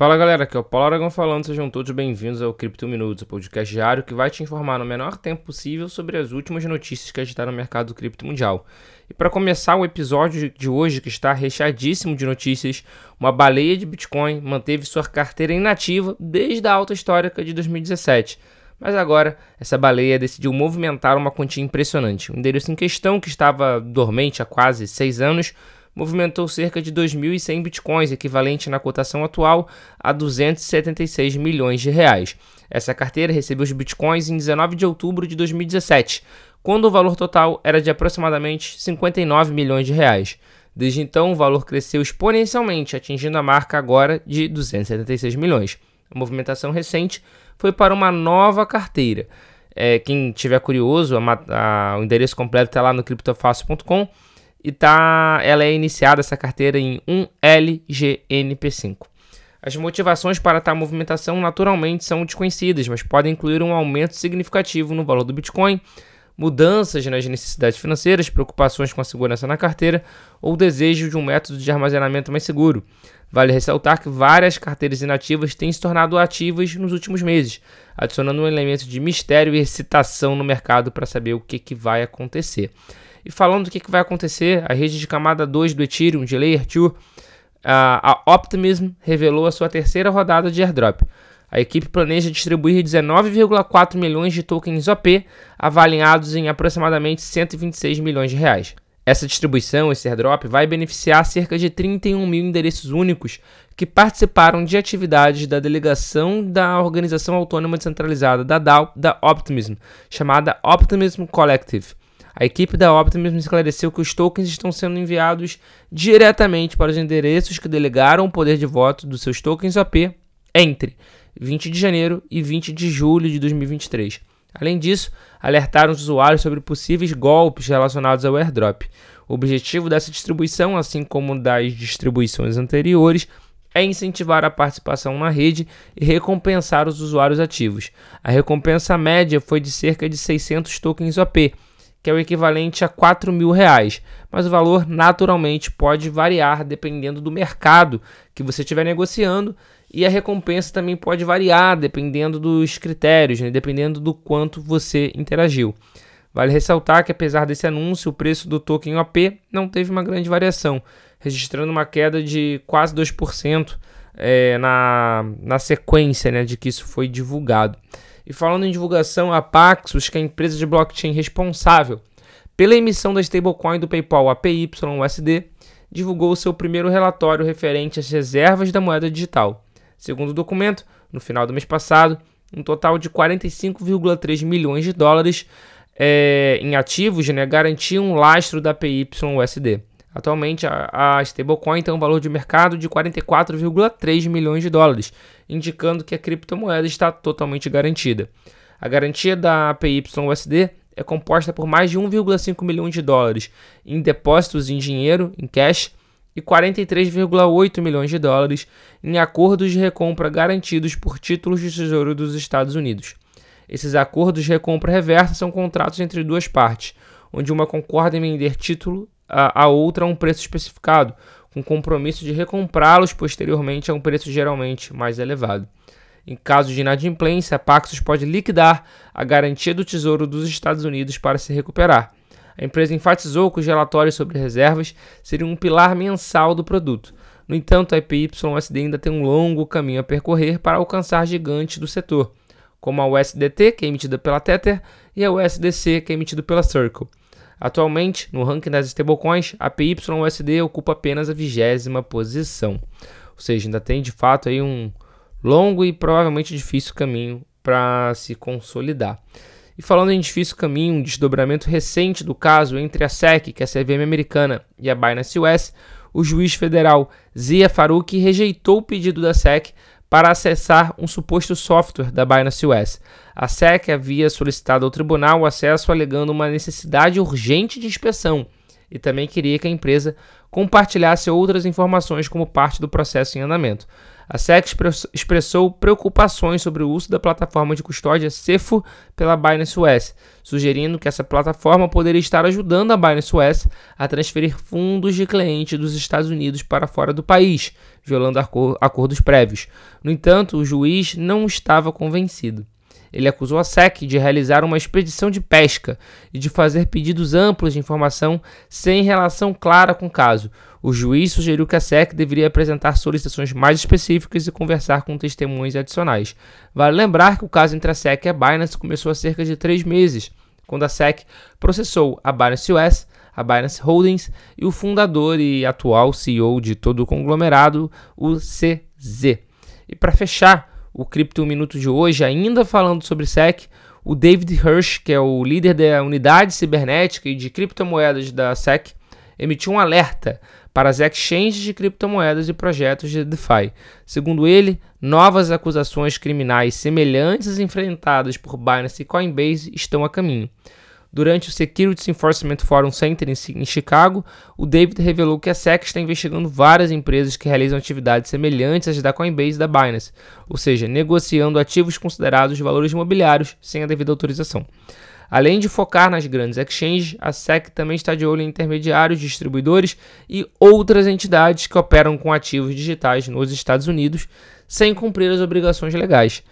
Fala galera, aqui é o Paulo Aragão falando, sejam todos bem-vindos ao Cripto Minutos, o podcast diário que vai te informar no menor tempo possível sobre as últimas notícias que agitaram o mercado cripto mundial. E para começar o episódio de hoje, que está recheadíssimo de notícias, uma baleia de Bitcoin manteve sua carteira inativa desde a alta histórica de 2017. Mas agora, essa baleia decidiu movimentar uma quantia impressionante. O endereço em questão, que estava dormente há quase seis anos, movimentou cerca de 2.100 bitcoins, equivalente na cotação atual a 276 milhões de reais. Essa carteira recebeu os bitcoins em 19 de outubro de 2017, quando o valor total era de aproximadamente 59 milhões de reais. Desde então, o valor cresceu exponencialmente, atingindo a marca agora de 276 milhões. A movimentação recente foi para uma nova carteira. É, quem tiver curioso, a, a, o endereço completo está lá no criptofácil.com e tá, ela é iniciada essa carteira em 1LGNP5. As motivações para tal movimentação naturalmente são desconhecidas, mas podem incluir um aumento significativo no valor do Bitcoin, mudanças nas necessidades financeiras, preocupações com a segurança na carteira ou desejo de um método de armazenamento mais seguro. Vale ressaltar que várias carteiras inativas têm se tornado ativas nos últimos meses, adicionando um elemento de mistério e excitação no mercado para saber o que, que vai acontecer. E falando do que, que vai acontecer, a rede de camada 2 do Ethereum, de Layer 2, a, a Optimism revelou a sua terceira rodada de airdrop. A equipe planeja distribuir 19,4 milhões de tokens OP, avaliados em aproximadamente 126 milhões de reais. Essa distribuição, esse airdrop, vai beneficiar cerca de 31 mil endereços únicos que participaram de atividades da delegação da Organização Autônoma Descentralizada da DAO da Optimism, chamada Optimism Collective. A equipe da Optimism esclareceu que os tokens estão sendo enviados diretamente para os endereços que delegaram o poder de voto dos seus tokens OP entre 20 de janeiro e 20 de julho de 2023. Além disso, alertaram os usuários sobre possíveis golpes relacionados ao airdrop. O objetivo dessa distribuição, assim como das distribuições anteriores, é incentivar a participação na rede e recompensar os usuários ativos. A recompensa média foi de cerca de 600 tokens OP, que é o equivalente a 4 mil reais, mas o valor naturalmente pode variar dependendo do mercado que você estiver negociando e a recompensa também pode variar dependendo dos critérios, né? dependendo do quanto você interagiu. Vale ressaltar que apesar desse anúncio, o preço do token OP não teve uma grande variação, registrando uma queda de quase 2% é, na, na sequência né, de que isso foi divulgado. E falando em divulgação, a Paxos, que é a empresa de blockchain responsável pela emissão da stablecoin do PayPal APYUSD, divulgou seu primeiro relatório referente às reservas da moeda digital. Segundo o documento, no final do mês passado, um total de 45,3 milhões de dólares é, em ativos né, garantiam um lastro da PYUSD. Atualmente, a, stablecoin tem um valor de mercado de 44,3 milhões de dólares, indicando que a criptomoeda está totalmente garantida. A garantia da PYUSD é composta por mais de 1,5 milhões de dólares em depósitos em dinheiro, em cash, e 43,8 milhões de dólares em acordos de recompra garantidos por títulos de tesouro dos Estados Unidos. Esses acordos de recompra reversa são contratos entre duas partes, onde uma concorda em vender título a, a outra a um preço especificado, com compromisso de recomprá-los posteriormente a um preço geralmente mais elevado. Em caso de inadimplência, a Paxos pode liquidar a garantia do Tesouro dos Estados Unidos para se recuperar. A empresa enfatizou que os relatórios sobre reservas seriam um pilar mensal do produto. No entanto, a EPYSD ainda tem um longo caminho a percorrer para alcançar gigantes do setor, como a USDT, que é emitida pela Tether, e a USDC, que é emitida pela Circle. Atualmente, no ranking das stablecoins, a PYUSD ocupa apenas a vigésima posição. Ou seja, ainda tem de fato aí um longo e provavelmente difícil caminho para se consolidar. E falando em difícil caminho, um desdobramento recente do caso entre a SEC, que é a CVM americana, e a Binance US, o juiz federal Zia Farouk rejeitou o pedido da SEC para acessar um suposto software da Binance US. A SEC havia solicitado ao tribunal o acesso alegando uma necessidade urgente de inspeção e também queria que a empresa compartilhasse outras informações como parte do processo em andamento. A SEC expressou preocupações sobre o uso da plataforma de custódia Cepho pela Binance US, sugerindo que essa plataforma poderia estar ajudando a Binance US a transferir fundos de clientes dos Estados Unidos para fora do país, violando acordos prévios. No entanto, o juiz não estava convencido. Ele acusou a SEC de realizar uma expedição de pesca e de fazer pedidos amplos de informação sem relação clara com o caso. O juiz sugeriu que a SEC deveria apresentar solicitações mais específicas e conversar com testemunhas adicionais. Vale lembrar que o caso entre a SEC e a Binance começou há cerca de três meses, quando a SEC processou a Binance US, a Binance Holdings e o fundador e atual CEO de todo o conglomerado, o CZ. E para fechar, o Cripto Minuto de hoje, ainda falando sobre SEC, o David Hirsch, que é o líder da unidade cibernética e de criptomoedas da SEC, emitiu um alerta para as exchanges de criptomoedas e projetos de DeFi. Segundo ele, novas acusações criminais semelhantes às enfrentadas por Binance e Coinbase estão a caminho. Durante o Securities Enforcement Forum Center em Chicago, o David revelou que a SEC está investigando várias empresas que realizam atividades semelhantes às da Coinbase e da Binance, ou seja, negociando ativos considerados valores imobiliários sem a devida autorização. Além de focar nas grandes exchanges, a SEC também está de olho em intermediários, distribuidores e outras entidades que operam com ativos digitais nos Estados Unidos sem cumprir as obrigações legais.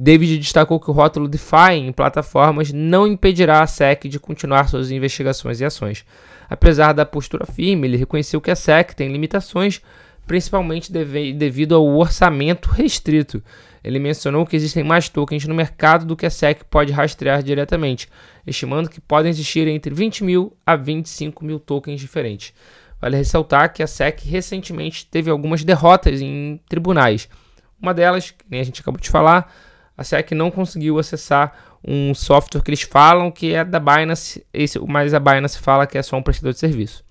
David destacou que o rótulo DeFi em plataformas não impedirá a SEC de continuar suas investigações e ações. Apesar da postura firme, ele reconheceu que a SEC tem limitações, principalmente devido ao orçamento restrito. Ele mencionou que existem mais tokens no mercado do que a SEC pode rastrear diretamente, estimando que podem existir entre 20 mil a 25 mil tokens diferentes. Vale ressaltar que a SEC recentemente teve algumas derrotas em tribunais. Uma delas, que nem a gente acabou de falar, a SEC não conseguiu acessar um software que eles falam que é da Binance, esse, mas a Binance fala que é só um prestador de serviço.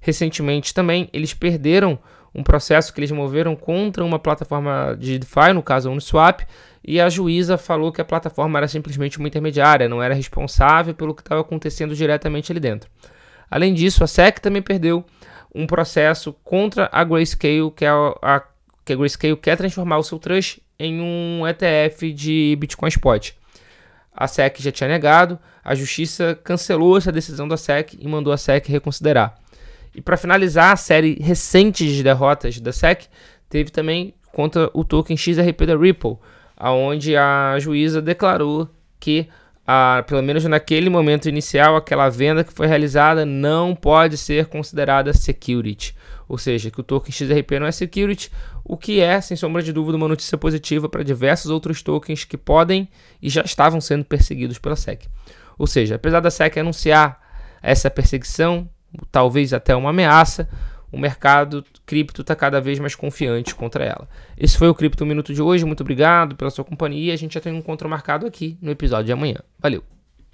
Recentemente também eles perderam um processo que eles moveram contra uma plataforma de DeFi, no caso a Uniswap, e a juíza falou que a plataforma era simplesmente uma intermediária, não era responsável pelo que estava acontecendo diretamente ali dentro. Além disso, a SEC também perdeu um processo contra a Grayscale, que é a, a que a Grayscale quer transformar o seu trust em um ETF de Bitcoin Spot. A SEC já tinha negado, a justiça cancelou essa decisão da SEC e mandou a SEC reconsiderar. E para finalizar a série recente de derrotas da SEC, teve também contra o token XRP da Ripple, aonde a juíza declarou que a, pelo menos naquele momento inicial, aquela venda que foi realizada não pode ser considerada security. Ou seja, que o token XRP não é security, o que é, sem sombra de dúvida, uma notícia positiva para diversos outros tokens que podem e já estavam sendo perseguidos pela SEC. Ou seja, apesar da SEC anunciar essa perseguição, talvez até uma ameaça, o mercado cripto está cada vez mais confiante contra ela. Esse foi o Cripto Minuto de hoje. Muito obrigado pela sua companhia. A gente já tem um encontro marcado aqui no episódio de amanhã. Valeu!